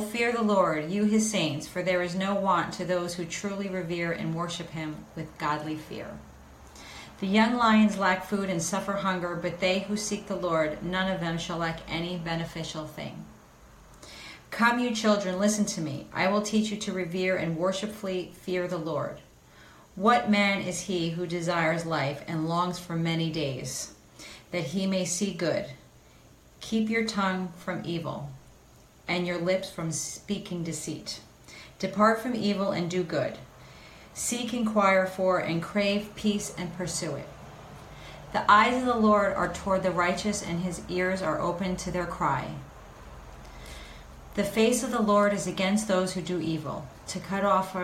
Fear the Lord, you his saints, for there is no want to those who truly revere and worship him with godly fear. The young lions lack food and suffer hunger, but they who seek the Lord, none of them shall lack any beneficial thing. Come, you children, listen to me. I will teach you to revere and worshipfully fear the Lord. What man is he who desires life and longs for many days, that he may see good? Keep your tongue from evil and your lips from speaking deceit. Depart from evil and do good. Seek, inquire for, and crave peace and pursue it. The eyes of the Lord are toward the righteous, and his ears are open to their cry. The face of the Lord is against those who do evil, to cut off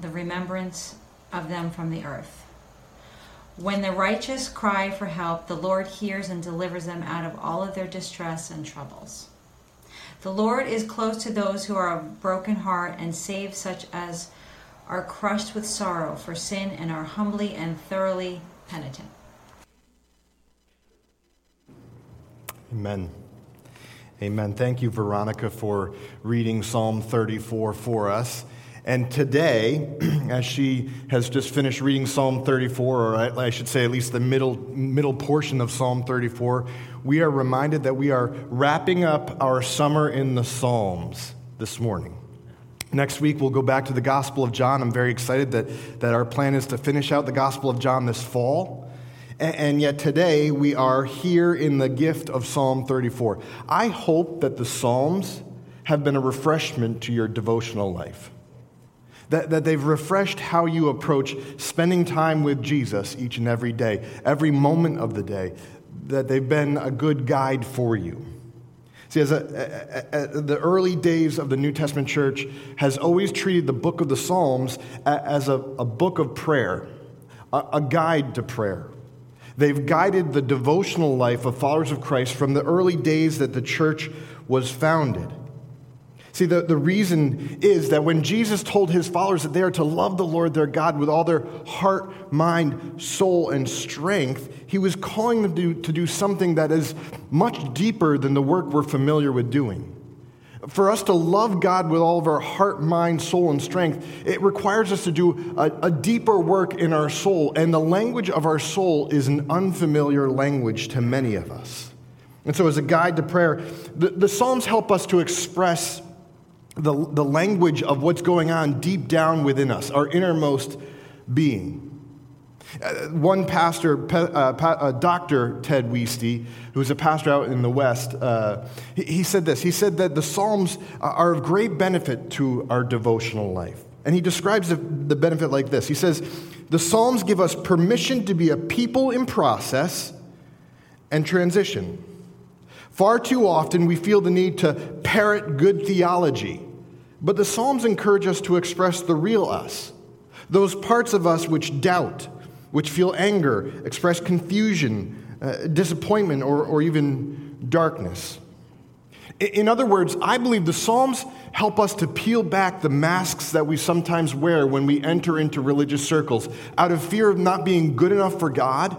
the remembrance of them from the earth. When the righteous cry for help, the Lord hears and delivers them out of all of their distress and troubles. The Lord is close to those who are of broken heart and saves such as are crushed with sorrow for sin and are humbly and thoroughly penitent. Amen. Amen. Thank you, Veronica, for reading Psalm 34 for us. And today, as she has just finished reading Psalm 34, or I should say at least the middle, middle portion of Psalm 34, we are reminded that we are wrapping up our summer in the Psalms this morning. Next week, we'll go back to the Gospel of John. I'm very excited that, that our plan is to finish out the Gospel of John this fall. And, and yet, today, we are here in the gift of Psalm 34. I hope that the Psalms have been a refreshment to your devotional life, that, that they've refreshed how you approach spending time with Jesus each and every day, every moment of the day, that they've been a good guide for you. See, as a, a, a, the early days of the New Testament church has always treated the book of the Psalms as a, book of prayer, a, guide to prayer. They've guided the devotional life of followers of Christ from the early days that the church was founded. See, the, the reason is that when Jesus told his followers that they are to love the Lord their God with all their heart, mind, soul, and strength, he was calling them to do, to do something that is much deeper than the work we're familiar with doing. For us to love God with all of our heart, mind, soul, and strength, it requires us to do a, a deeper work in our soul. And the language of our soul is an unfamiliar language to many of us. And so, as a guide to prayer, the, the Psalms help us to express the, the language of what's going on deep down within us, our innermost being. Uh, one pastor, uh, uh, Dr. Ted Wieste, who's a pastor out in the West, he, said this. He said that the Psalms are of great benefit to our devotional life. And he describes the benefit like this He says, The Psalms give us permission to be a people in process and transition. Far too often, we feel the need to parrot good theology, but the Psalms encourage us to express the real us, those parts of us which doubt, which feel anger, express confusion, uh, disappointment, or, or even darkness. In other words, I believe the Psalms help us to peel back the masks that we sometimes wear when we enter into religious circles out of fear of not being good enough for God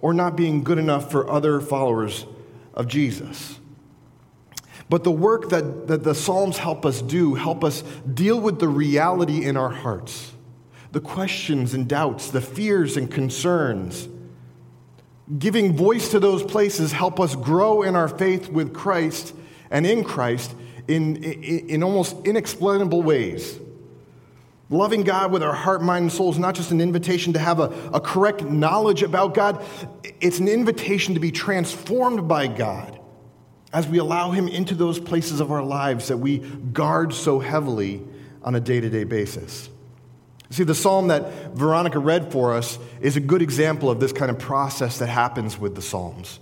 or not being good enough for other followers of Jesus. But the work that, that the Psalms help us do, help us deal with the reality in our hearts, the questions and doubts, the fears and concerns. Giving voice to those places help us grow in our faith with Christ and in Christ in, in, in almost inexplainable ways. Loving God with our heart, mind, and soul is not just an invitation to have a, a correct knowledge about God, it's an invitation to be transformed by God as we allow Him into those places of our lives that we guard so heavily on a day to day basis. See, the psalm that Veronica read for us is a good example of this kind of process that happens with the Psalms.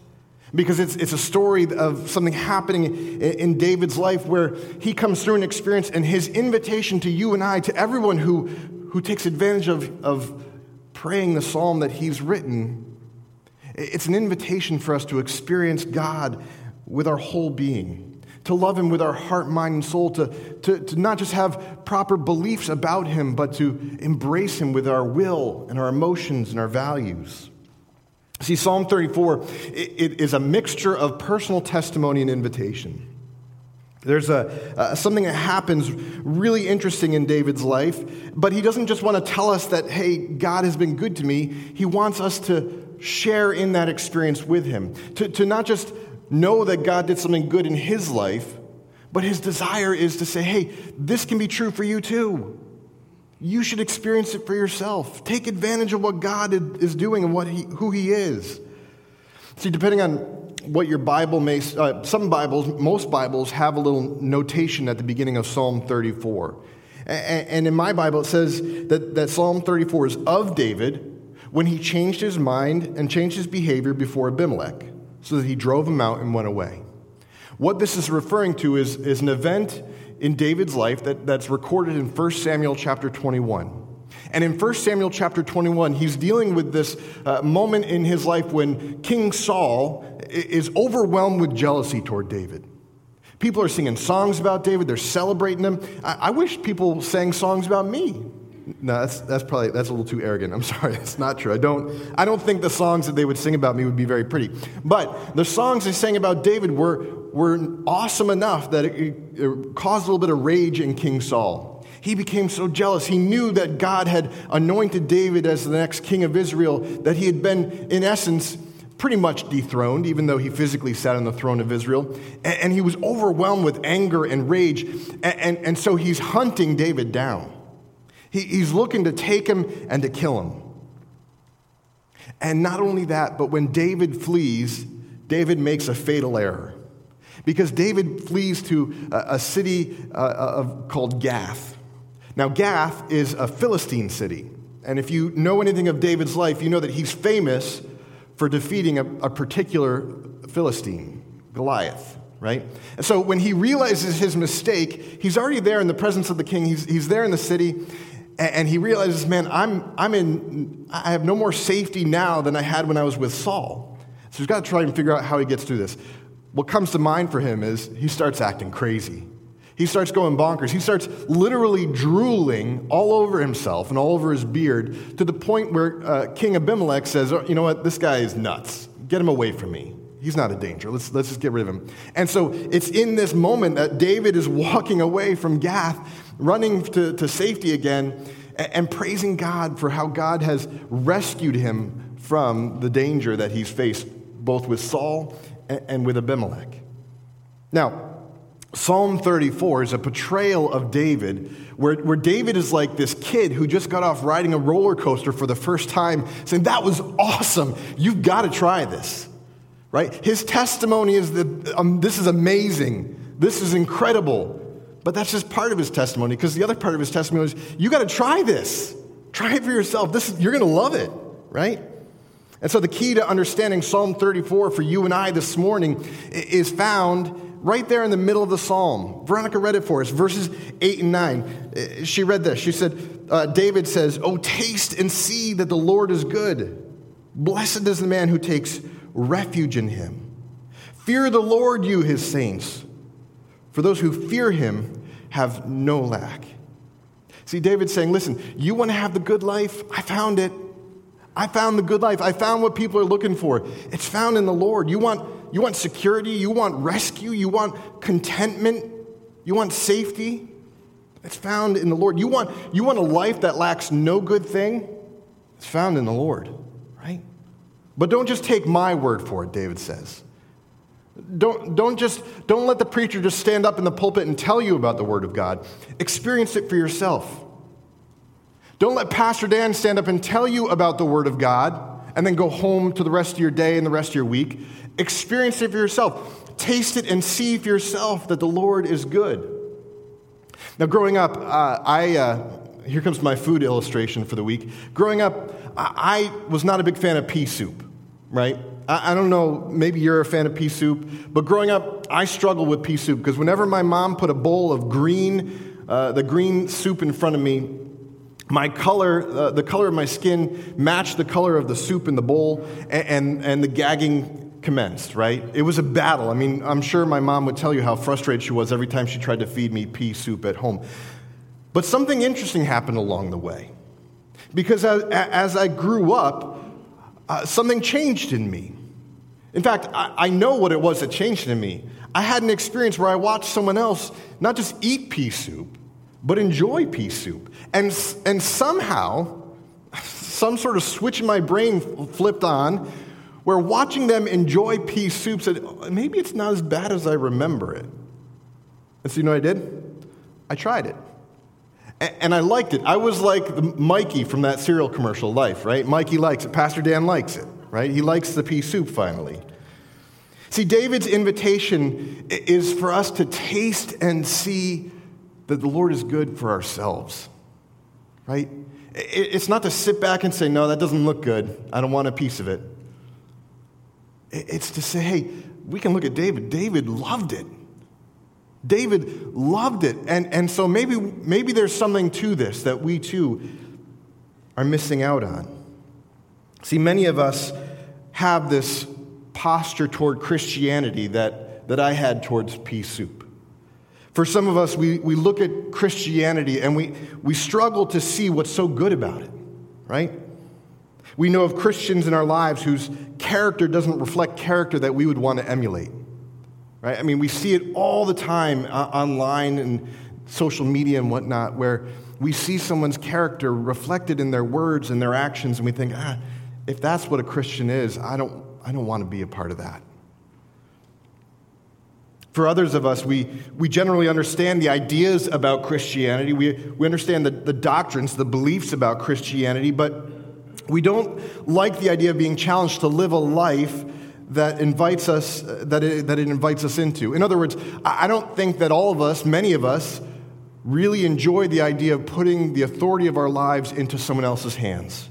Because it's, it's a story of something happening in, in David's life where he comes through an experience, and his invitation to you and I, to everyone who, who takes advantage of, of praying the psalm that he's written, it's an invitation for us to experience God with our whole being, to love Him with our heart, mind, and soul, to, to, to not just have proper beliefs about Him, but to embrace Him with our will and our emotions and our values. See, Psalm 34 it is a mixture of personal testimony and invitation. There's a, uh, something that happens really interesting in David's life, but he doesn't just want to tell us that, hey, God has been good to me. He wants us to share in that experience with him, to, to not just know that God did something good in his life, but his desire is to say, hey, this can be true for you too. You should experience it for yourself. Take advantage of what God is doing and what he, who he is. See, depending on what your Bible may, uh, some Bibles, most Bibles have a little notation at the beginning of Psalm 34. And, and in my Bible, it says that, that Psalm 34 is of David when he changed his mind and changed his behavior before Abimelech, so that he drove him out and went away. What this is referring to is, is an event in David's life that, that's recorded in 1 Samuel chapter 21. And in 1 Samuel chapter 21, he's dealing with this uh, moment in his life when King Saul is overwhelmed with jealousy toward David. People are singing songs about David, they're celebrating him. I, I wish people sang songs about me. No, that's, that's probably that's a little too arrogant. I'm sorry, that's not true. I don't, I don't think the songs that they would sing about me would be very pretty. But the songs they sang about David were, were awesome enough that it, it caused a little bit of rage in King Saul. He became so jealous. He knew that God had anointed David as the next king of Israel, that he had been, in essence, pretty much dethroned, even though he physically sat on the throne of Israel. And, and he was overwhelmed with anger and rage. And, and, and so he's hunting David down. He, he's looking to take him and to kill him. And not only that, but when David flees, David makes a fatal error. Because David flees to a, a city uh, of, called Gath. Now, Gath is a Philistine city. And if you know anything of David's life, you know that he's famous for defeating a, a particular Philistine, Goliath, right? And so when he realizes his mistake, he's already there in the presence of the king. He's, he's there in the city, and, he realizes, man, I'm, I'm in, I have no more safety now than I had when I was with Saul. So he's got to try and figure out how he gets through this. What comes to mind for him is he starts acting crazy. He starts going bonkers. He starts literally drooling all over himself and all over his beard to the point where uh, King Abimelech says, oh, You know what? This guy is nuts. Get him away from me. He's not a danger. Let's, let's just get rid of him. And so it's in this moment that David is walking away from Gath, running to, to safety again, and, and praising God for how God has rescued him from the danger that he's faced, both with Saul and, and with Abimelech. Now, Psalm 34 is a portrayal of David, where, where David is like this kid who just got off riding a roller coaster for the first time, saying, That was awesome. You've got to try this. Right? His testimony is that um, this is amazing. This is incredible. But that's just part of his testimony, because the other part of his testimony is, You got to try this. Try it for yourself. This you're going to love it. Right? And so the key to understanding Psalm 34 for you and I this morning is found right there in the middle of the psalm. Veronica read it for us, verses 8 and 9. Uh, she read this. She said, uh, David says, Oh, taste and see that the Lord is good. Blessed is the man who takes refuge in him. Fear the Lord, you his saints, for those who fear him have no lack. See, David's saying, Listen, you want to have the good life? I found it. I found the good life. I found what people are looking for. It's found in the Lord. You want you want security, you want rescue, you want contentment, you want safety. It's found in the Lord. You want, you want a life that lacks no good thing? It's found in the Lord, right? But don't just take my word for it, David says. Don't, don't just don't let the preacher just stand up in the pulpit and tell you about the word of God. Experience it for yourself. Don't let Pastor Dan stand up and tell you about the word of God and then go home to the rest of your day and the rest of your week. Experience it for yourself. Taste it and see for yourself that the Lord is good. Now, growing up, uh, I, uh, here comes my food illustration for the week. Growing up, I, I was not a big fan of pea soup, right? I, don't know, maybe you're a fan of pea soup, but growing up, I struggled with pea soup because whenever my mom put a bowl of green, uh, the green soup in front of me, my color, uh, the color of my skin matched the color of the soup in the bowl, and, and, and the gagging commenced, right? It was a battle. I mean, I'm sure my mom would tell you how frustrated she was every time she tried to feed me pea soup at home. But something interesting happened along the way. Because as, as I grew up, uh, something changed in me. In fact, I, I know what it was that changed in me. I had an experience where I watched someone else not just eat pea soup, but enjoy pea soup. And, and somehow, some sort of switch in my brain flipped on where watching them enjoy pea soup said, oh, maybe it's not as bad as I remember it. And so you know what I did? I tried it. And I liked it. I was like Mikey from that cereal commercial, Life, right? Mikey likes it. Pastor Dan likes it, right? He likes the pea soup finally. See, David's invitation is for us to taste and see that the Lord is good for ourselves, right? It's not to sit back and say, no, that doesn't look good. I don't want a piece of it. It's to say, hey, we can look at David. David loved it. David loved it. And, and so maybe, maybe there's something to this that we too are missing out on. See, many of us have this posture toward Christianity that, that I had towards pea soup. For some of us, we, we look at Christianity and we, we struggle to see what's so good about it, right? We know of Christians in our lives whose character doesn't reflect character that we would want to emulate, right? I mean, we see it all the time uh, online and social media and whatnot, where we see someone's character reflected in their words and their actions, and we think, ah, if that's what a Christian is, I don't, I don't want to be a part of that. For others of us, we, we generally understand the ideas about Christianity. We, we understand the, the doctrines, the beliefs about Christianity, but we don't like the idea of being challenged to live a life that invites us, that it, that it invites us into. In other words, I don't think that all of us, many of us, really enjoy the idea of putting the authority of our lives into someone else's hands.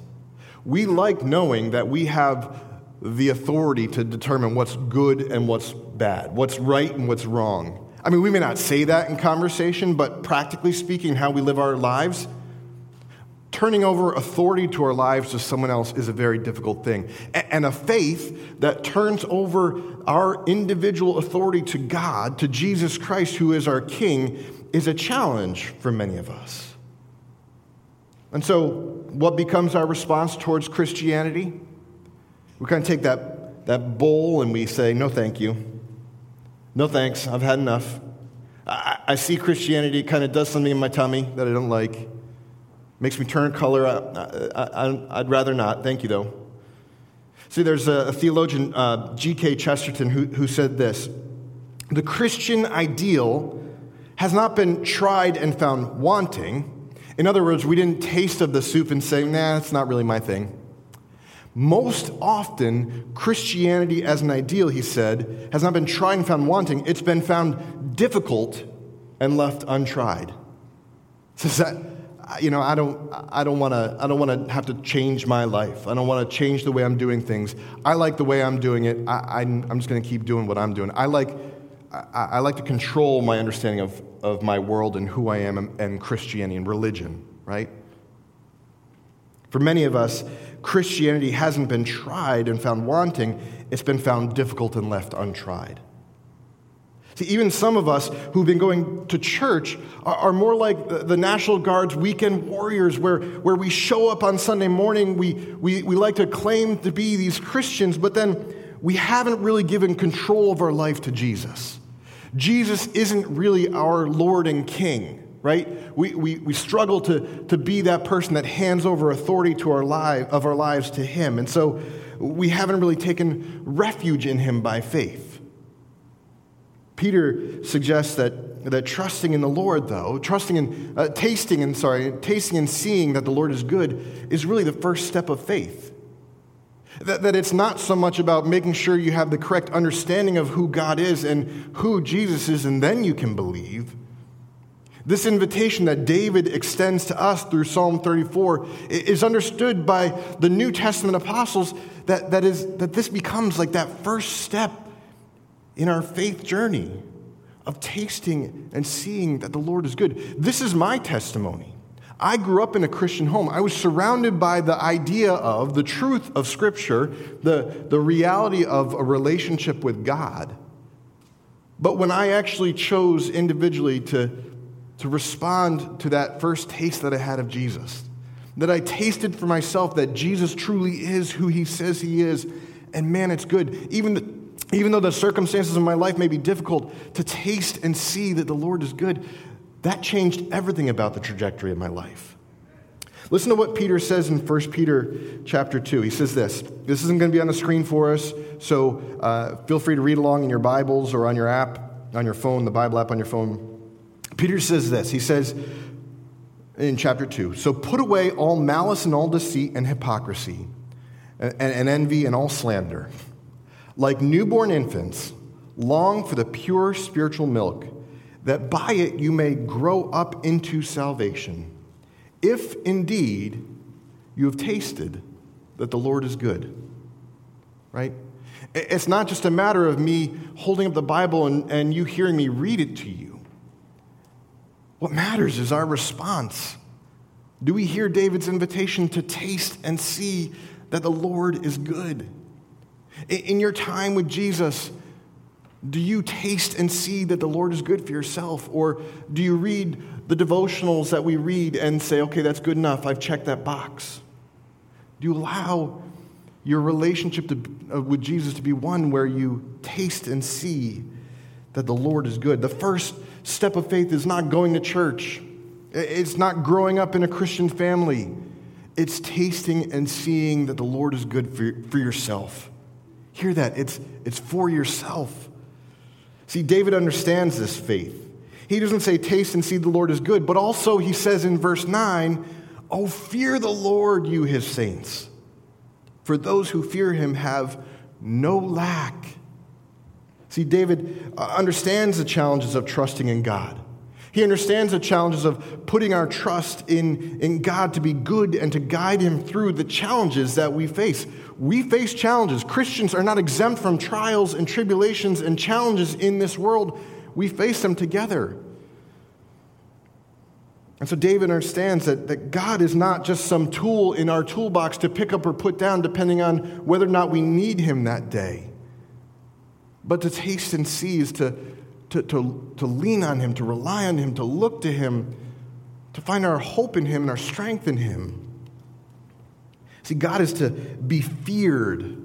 We like knowing that we have the authority to determine what's good and what's bad, what's right and what's wrong. I mean, we may not say that in conversation, but practically speaking, how we live our lives, turning over authority to our lives to someone else is a very difficult thing. And a faith that turns over our individual authority to God, to Jesus Christ, who is our King, is a challenge for many of us. And so, what becomes our response towards Christianity? We kind of take that, that bowl and we say, no, thank you. No thanks. I've had enough. I, I see Christianity kind of does something in my tummy that I don't like. Makes me turn color. I, would rather not. Thank you, though. See, there's a, a theologian, uh, G.K. Chesterton, who, who said this The Christian ideal has not been tried and found wanting. In other words, we didn't taste of the soup and say, nah, it's not really my thing. Most often, Christianity as an ideal, he said, has not been tried and found wanting. It's been found difficult and left untried. So that, you know, I don't, I don't want to, I don't want to have to change my life. I don't want to change the way I'm doing things. I like the way I'm doing it. I, am just going to keep doing what I'm doing. I like, I, I, like to control my understanding of, of my world and who I am and, and Christianity and religion, right? For many of us, Christianity hasn't been tried and found wanting, it's been found difficult and left untried. See, even some of us who've been going to church are, are, more like the National Guard's weekend warriors, where, where we show up on Sunday morning, we, we, we like to claim to be these Christians, but then we haven't really given control of our life to Jesus. Jesus isn't really our Lord and King right? We, we, we struggle to, to be that person that hands over authority to our life, of our lives to Him. And so we haven't really taken refuge in Him by faith. Peter suggests that, that trusting in the Lord, though, trusting in, uh, tasting and, sorry, tasting and seeing that the Lord is good is really the first step of faith. That, that it's not so much about making sure you have the correct understanding of who God is and who Jesus is, and then you can believe this invitation that David extends to us through Psalm 34 is understood by the New Testament apostles that, that, is, that this becomes like that first step in our faith journey of tasting and seeing that the Lord is good. This is my testimony. I grew up in a Christian home. I was surrounded by the idea of the truth of Scripture, the, the reality of a relationship with God. But when I actually chose individually to to respond to that first taste that I had of Jesus. That I tasted for myself that Jesus truly is who he says he is. And man, it's good. Even the, even though the circumstances of my life may be difficult, to taste and see that the Lord is good, that changed everything about the trajectory of my life. Listen to what Peter says in 1 Peter chapter 2. He says this. This isn't going to be on the screen for us, so uh, feel free to read along in your Bibles or on your app, on your phone, the Bible app on your phone. Peter says this. He says in chapter 2 So put away all malice and all deceit and hypocrisy and, and envy and all slander. Like newborn infants, long for the pure spiritual milk, that by it you may grow up into salvation if indeed you have tasted that the Lord is good. Right? It's not just a matter of me holding up the Bible and, and you hearing me read it to you. What matters is our response. Do we hear David's invitation to taste and see that the Lord is good? In your time with Jesus, do you taste and see that the Lord is good for yourself? Or do you read the devotionals that we read and say, okay, that's good enough, I've checked that box? Do you allow your relationship to, uh, with Jesus to be one where you taste and see that the Lord is good? The first step of faith is not going to church, it's not growing up in a Christian family. It's tasting and seeing that the Lord is good for, for yourself. Hear that. It's, it's for yourself. See, David understands this faith. He doesn't say, Taste and see the Lord is good, but also he says in verse 9, Oh, fear the Lord, you his saints. For those who fear him have no lack. See, David uh, understands the challenges of trusting in God. He understands the challenges of putting our trust in, in God to be good and to guide him through the challenges that we face. We face challenges. Christians are not exempt from trials and tribulations and challenges in this world. We face them together. And so David understands that, that God is not just some tool in our toolbox to pick up or put down depending on whether or not we need him that day. But to taste and see is to, to, to, to lean on him, to rely on him, to look to him, to find our hope in him and our strength in him. See, God is to be feared,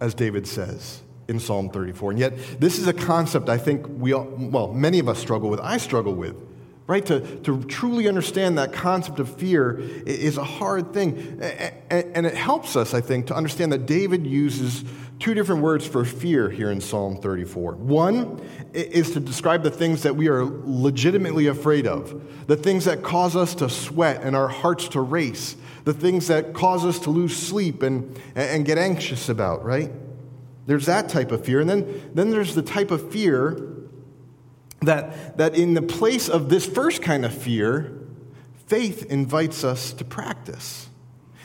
as David says in Psalm 34. And yet, this is a concept I think we all, well, many of us struggle with. I struggle with, right? To, to truly understand that concept of fear is a hard thing. And it helps us, I think, to understand that David uses two different words for fear here in Psalm 34. One is to describe the things that we are legitimately afraid of, the things that cause us to sweat and our hearts to race, the things that cause us to lose sleep and, and get anxious about, right? There's that type of fear. And then, then there's the type of fear that, that in the place of this first kind of fear, faith invites us to practice.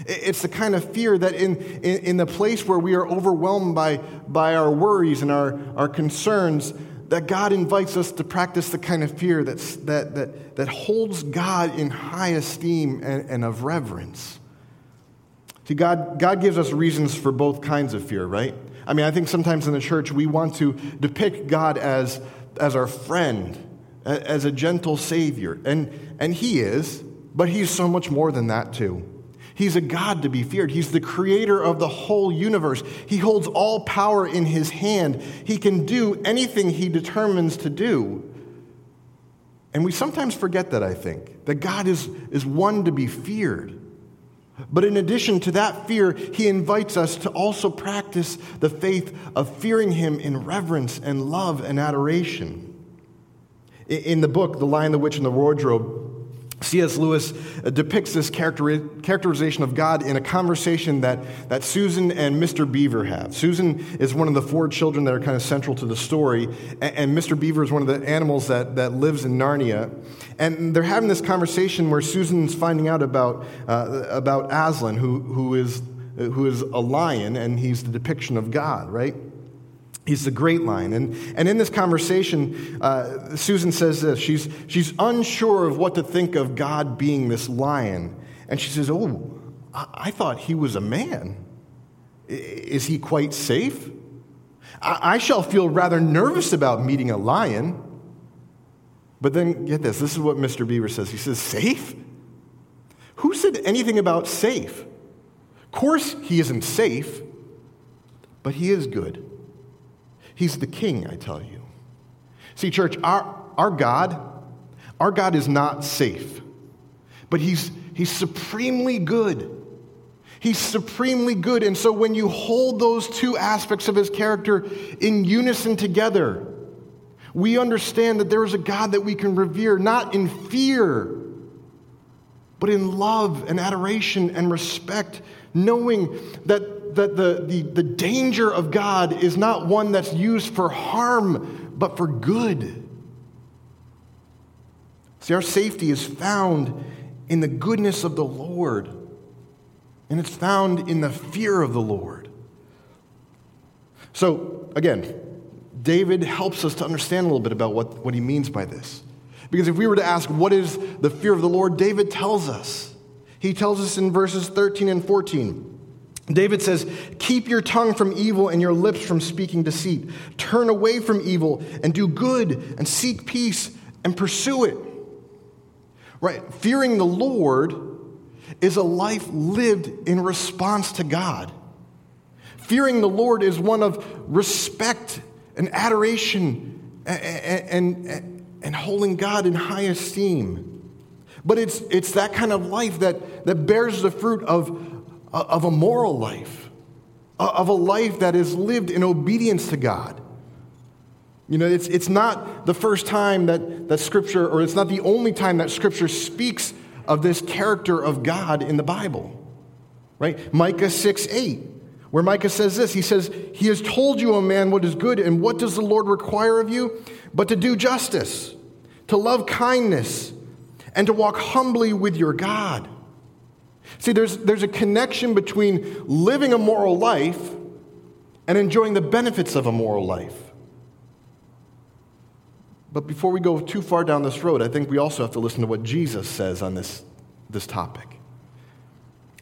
It's the kind of fear that in, in, in, the place where we are overwhelmed by, by our worries and our, our concerns, that God invites us to practice the kind of fear that's, that, that, that holds God in high esteem and, and of reverence. See, God, God gives us reasons for both kinds of fear, right? I mean, I think sometimes in the church we want to depict God as, as our friend, as a gentle Savior. And, and He is, but He's so much more than that, too. He's a God to be feared. He's the creator of the whole universe. He holds all power in his hand. He can do anything he determines to do. And we sometimes forget that, I think, that God is, is one to be feared. But in addition to that fear, he invites us to also practice the faith of fearing him in reverence and love and adoration. In the book, The Lion, the Witch, and the Wardrobe, C.S. Lewis uh, depicts this characterization of God in a conversation that, that Susan and Mr. Beaver have. Susan is one of the four children that are kind of central to the story, and, and Mr. Beaver is one of the animals that, that lives in Narnia. And they're having this conversation where Susan's finding out about, uh, about Aslan, who, who, is, who is a lion, and he's the depiction of God, right? He's the great lion. And, and in this conversation, uh, Susan says this she's, she's unsure of what to think of God being this lion. And she says, Oh, I, I thought he was a man. Is he quite safe? I, I shall feel rather nervous about meeting a lion. But then, get this this is what Mr. Beaver says. He says, Safe? Who said anything about safe? Of course, he isn't safe, but he is good. He's the king, I tell you. See, church, our, our God, our God is not safe, but he's, he's supremely good. He's supremely good. And so when you hold those two aspects of his character in unison together, we understand that there is a God that we can revere, not in fear, but in love and adoration and respect, knowing that, that the, the, the danger of God is not one that's used for harm, but for good. See, our safety is found in the goodness of the Lord, and it's found in the fear of the Lord. So, again, David helps us to understand a little bit about what, what he means by this. Because if we were to ask, what is the fear of the Lord? David tells us. He tells us in verses 13 and 14. David says, Keep your tongue from evil and your lips from speaking deceit. Turn away from evil and do good and seek peace and pursue it. Right? Fearing the Lord is a life lived in response to God. Fearing the Lord is one of respect and adoration and, and, and holding God in high esteem. But it's, it's that kind of life that, that bears the fruit of, of a moral life, of a life that is lived in obedience to God. You know, it's, it's not the first time that, that Scripture, or it's not the only time that Scripture speaks of this character of God in the Bible. Right? Micah 6 8, where Micah says this He says, He has told you, O man, what is good, and what does the Lord require of you? But to do justice, to love kindness, and to walk humbly with your God. See, there's, there's a connection between living a moral life and enjoying the benefits of a moral life. But before we go too far down this road, I think we also have to listen to what Jesus says on this, this topic.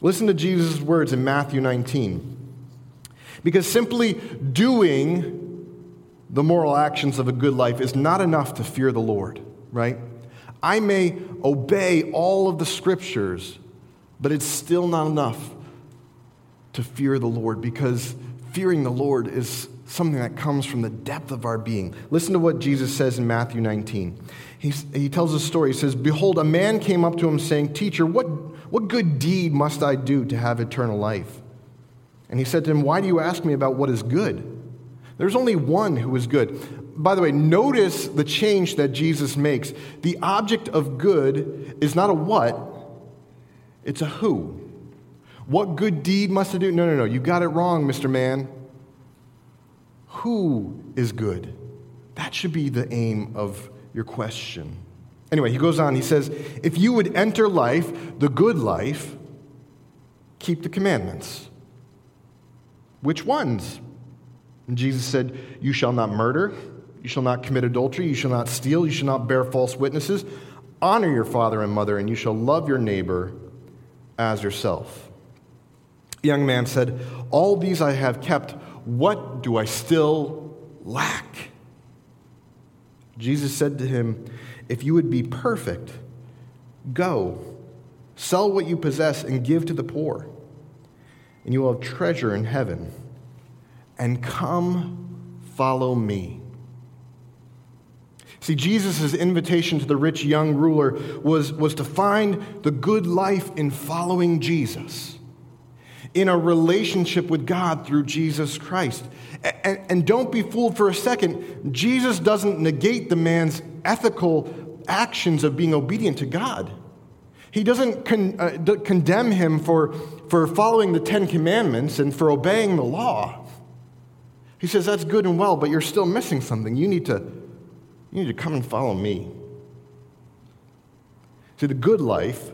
Listen to Jesus' words in Matthew 19. Because simply doing the moral actions of a good life is not enough to fear the Lord, right? I may obey all of the scriptures, but it's still not enough to fear the Lord because fearing the Lord is something that comes from the depth of our being. Listen to what Jesus says in Matthew 19. He's, he tells a story. He says, Behold, a man came up to him saying, Teacher, what, what good deed must I do to have eternal life? And he said to him, Why do you ask me about what is good? There's only one who is good. By the way, notice the change that Jesus makes. The object of good is not a what, it's a who. What good deed must I do? No, no, no. You got it wrong, Mr. Man. Who is good? That should be the aim of your question. Anyway, he goes on. He says, If you would enter life, the good life, keep the commandments. Which ones? And Jesus said, You shall not murder, you shall not commit adultery, you shall not steal, you shall not bear false witnesses, honor your father and mother, and you shall love your neighbor as yourself. The young man said, All these I have kept. What do I still lack? Jesus said to him, If you would be perfect, go, sell what you possess, and give to the poor, and you will have treasure in heaven. And come, follow me. See, Jesus' invitation to the rich young ruler was, was to find the good life in following Jesus, in a relationship with God through Jesus Christ. And, and don't be fooled for a second. Jesus doesn't negate the man's ethical actions of being obedient to God. He doesn't con, uh, d- condemn him for, for following the Ten Commandments and for obeying the law. He says, That's good and well, but you're still missing something. You need to, you need to come and follow me. See, the good life,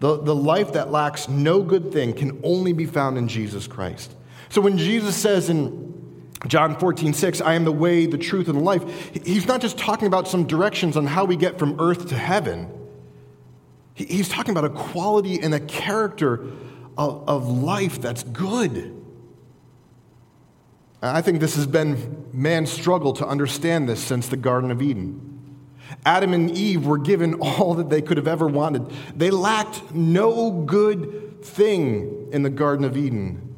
the, the life that lacks no good thing, can only be found in Jesus Christ. So when Jesus says in John 14, 6, I am the way, the truth, and the life, he's not just talking about some directions on how we get from earth to heaven. He's talking about a quality and a character of, of life that's good. I think this has been man's struggle to understand this since the Garden of Eden. Adam and Eve were given all that they could have ever wanted. They lacked no good thing in the Garden of Eden.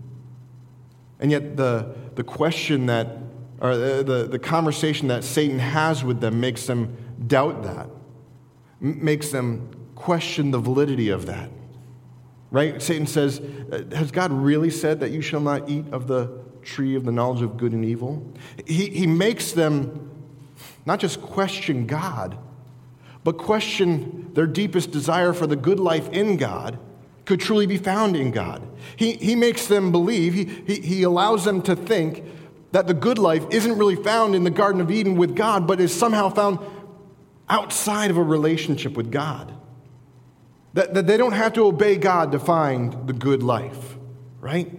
And yet, the, the question that or the, the, conversation that Satan has with them makes them doubt that, makes them question the validity of that. Right? Satan says, uh, Has God really said that you shall not eat of the tree of the knowledge of good and evil? He, he makes them not just question God, but question their deepest desire for the good life in God could truly be found in God. He, he makes them believe, he, he, he allows them to think that the good life isn't really found in the Garden of Eden with God, but is somehow found outside of a relationship with God. That, that they don't have to obey God to find the good life, right?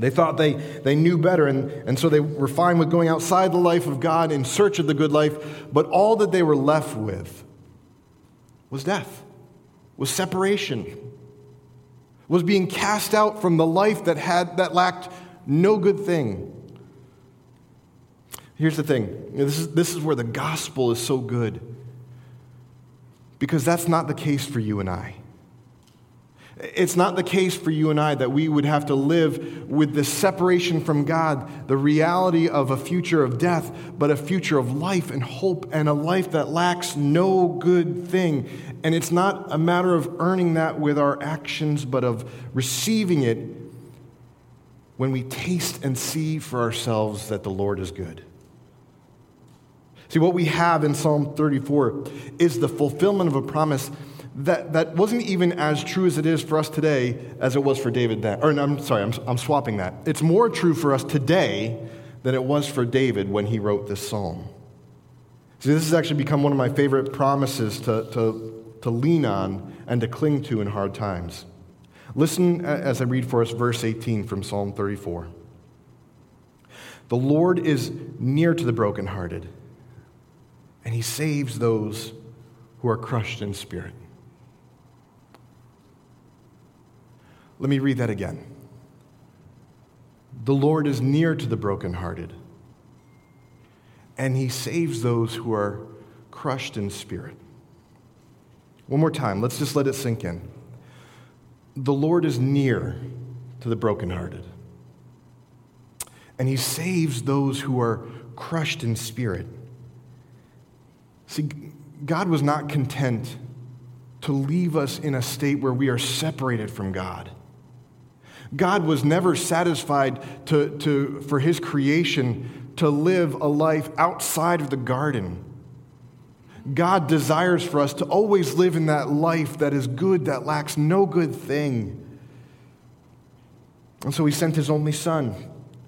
They thought they, they knew better, and, and so they were fine with going outside the life of God in search of the good life, but all that they were left with was death, was separation, was being cast out from the life that, had, that lacked no good thing. Here's the thing this is, this is where the gospel is so good, because that's not the case for you and I. It's not the case for you and I that we would have to live with the separation from God, the reality of a future of death, but a future of life and hope and a life that lacks no good thing. And it's not a matter of earning that with our actions, but of receiving it when we taste and see for ourselves that the Lord is good. See, what we have in Psalm 34 is the fulfillment of a promise that, that wasn't even as true as it is for us today as it was for David then. Or, no, I'm sorry, I'm, I'm swapping that. It's more true for us today than it was for David when he wrote this psalm. See, this has actually become one of my favorite promises to, to, to lean on and to cling to in hard times. Listen as I read for us verse 18 from Psalm 34. The Lord is near to the brokenhearted, and he saves those who are crushed in spirit. Let me read that again. The Lord is near to the brokenhearted, and he saves those who are crushed in spirit. One more time, let's just let it sink in. The Lord is near to the brokenhearted, and he saves those who are crushed in spirit. See, God was not content to leave us in a state where we are separated from God. God was never satisfied to, to, for his creation to live a life outside of the garden. God desires for us to always live in that life that is good, that lacks no good thing. And so he sent his only son,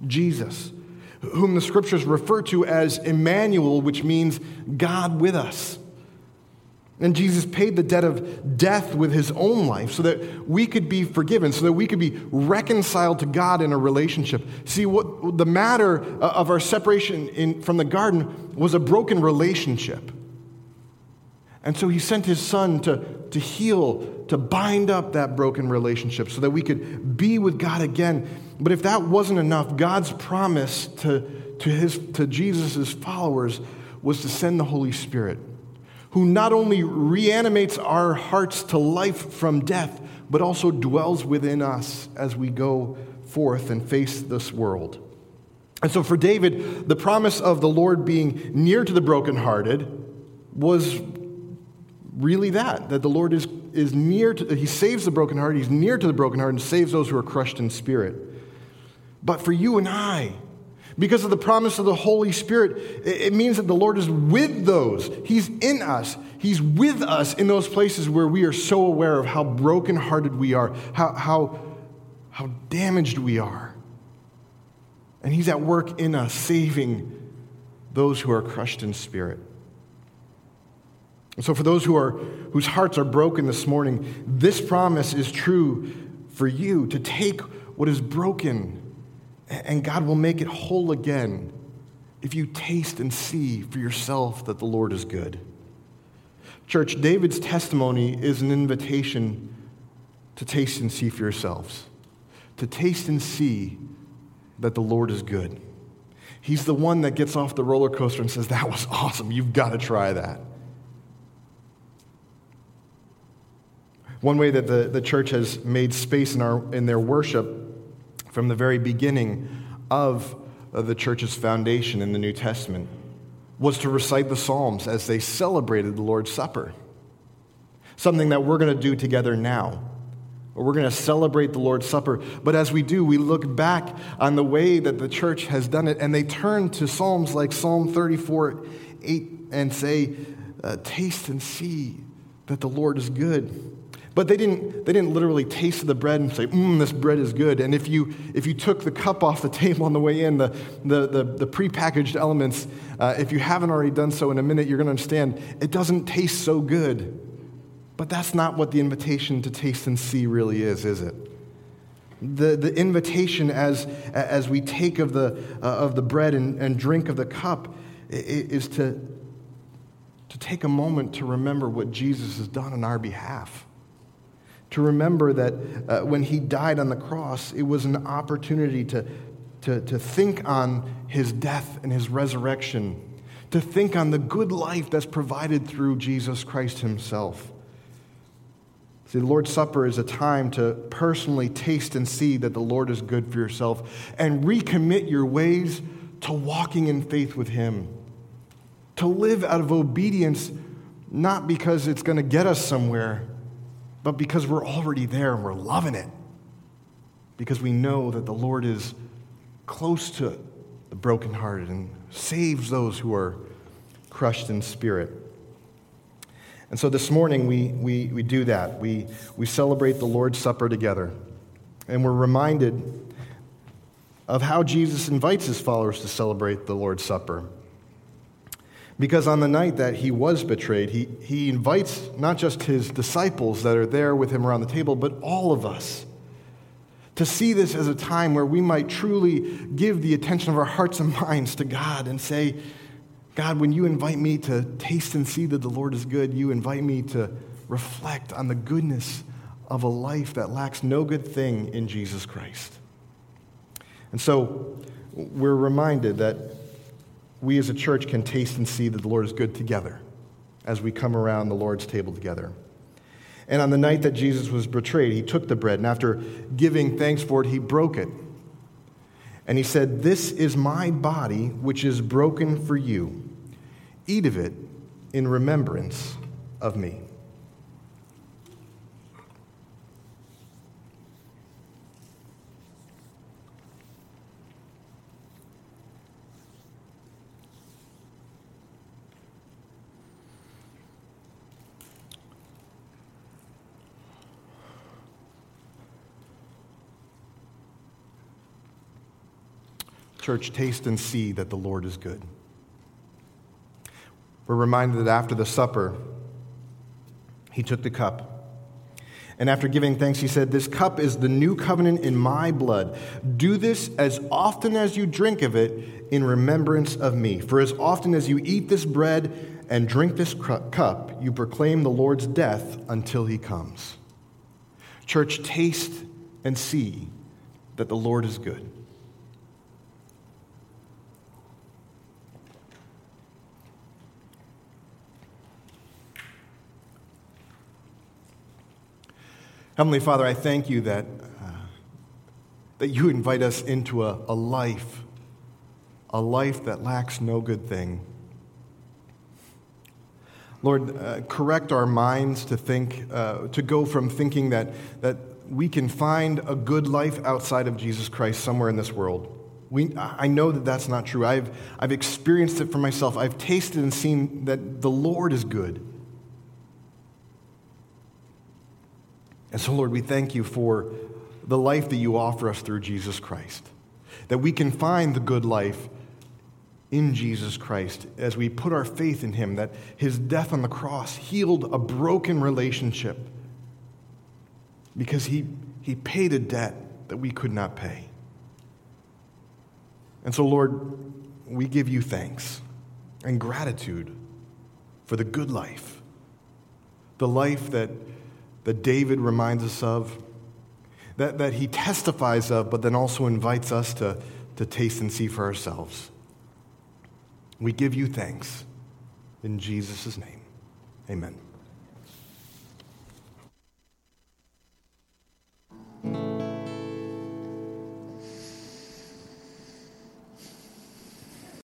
Jesus, whom the scriptures refer to as Emmanuel, which means God with us. And Jesus paid the debt of death with his own life so that we could be forgiven, so that we could be reconciled to God in a relationship. See, what the matter of our separation in, from the garden was a broken relationship. And so he sent his son to, to heal, to bind up that broken relationship so that we could be with God again. But if that wasn't enough, God's promise to, to, his, to Jesus' followers was to send the Holy Spirit who not only reanimates our hearts to life from death, but also dwells within us as we go forth and face this world. And so for David, the promise of the Lord being near to the brokenhearted was really that, that the Lord is, is near to, he saves the brokenhearted, he's near to the brokenhearted and saves those who are crushed in spirit. But for you and I, because of the promise of the Holy Spirit, it means that the Lord is with those. He's in us. He's with us in those places where we are so aware of how brokenhearted we are, how, how, how damaged we are. And He's at work in us, saving those who are crushed in spirit. And so, for those who are, whose hearts are broken this morning, this promise is true for you to take what is broken and God will make it whole again if you taste and see for yourself that the Lord is good. Church, David's testimony is an invitation to taste and see for yourselves, to taste and see that the Lord is good. He's the one that gets off the roller coaster and says, That was awesome. You've got to try that. One way that the, the church has made space in, our, in their worship from the very beginning of the church's foundation in the New Testament was to recite the Psalms as they celebrated the Lord's Supper. Something that we're going to do together now. We're going to celebrate the Lord's Supper. But as we do, we look back on the way that the church has done it, and they turn to Psalms like Psalm 34 8 and say, uh, Taste and see that the Lord is good. But they didn't, they didn't literally taste the bread and say, mmm, this bread is good. And if you, if you took the cup off the table on the way in, the, the, the, the prepackaged elements, uh, if you haven't already done so in a minute, you're going to understand it doesn't taste so good. But that's not what the invitation to taste and see really is, is it? The, the invitation as, as we take of the, uh, of the bread and, and drink of the cup is to, to take a moment to remember what Jesus has done on our behalf. To remember that uh, when he died on the cross, it was an opportunity to, to, to think on his death and his resurrection, to think on the good life that's provided through Jesus Christ himself. See, the Lord's Supper is a time to personally taste and see that the Lord is good for yourself and recommit your ways to walking in faith with Him. To live out of obedience, not because it's going to get us somewhere, but because we're already there and we're loving it. Because we know that the Lord is close to the brokenhearted and saves those who are crushed in spirit. And so this morning we, we, we do that. We, we celebrate the Lord's Supper together. And we're reminded of how Jesus invites his followers to celebrate the Lord's Supper. Because on the night that he was betrayed, he, he invites not just his disciples that are there with him around the table, but all of us to see this as a time where we might truly give the attention of our hearts and minds to God and say, God, when you invite me to taste and see that the Lord is good, you invite me to reflect on the goodness of a life that lacks no good thing in Jesus Christ. And so we're reminded that we as a church can taste and see that the Lord is good together as we come around the Lord's table together. And on the night that Jesus was betrayed, he took the bread, and after giving thanks for it, he broke it. And he said, This is my body, which is broken for you. Eat of it in remembrance of me. Church, taste and see that the Lord is good. We're reminded that after the supper, he took the cup. And after giving thanks, he said, This cup is the new covenant in my blood. Do this as often as you drink of it in remembrance of me. For as often as you eat this bread and drink this cup, you proclaim the Lord's death until he comes. Church, taste and see that the Lord is good. Heavenly Father, I thank you that, uh, that you invite us into a, a life, a life that lacks no good thing. Lord, uh, correct our minds to think, uh, to go from thinking that, that we can find a good life outside of Jesus Christ somewhere in this world. We, I know that that's not true. I've, I've experienced it for myself. I've tasted and seen that the Lord is good. And so, Lord, we thank you for the life that you offer us through Jesus Christ, that we can find the good life in Jesus Christ as we put our faith in him, that his death on the cross healed a broken relationship because he, he paid a debt that we could not pay. And so, Lord, we give you thanks and gratitude for the good life, the life that that David reminds us of, that, that he testifies of, but then also invites us to, to taste and see for ourselves. We give you thanks in Jesus' name. Amen.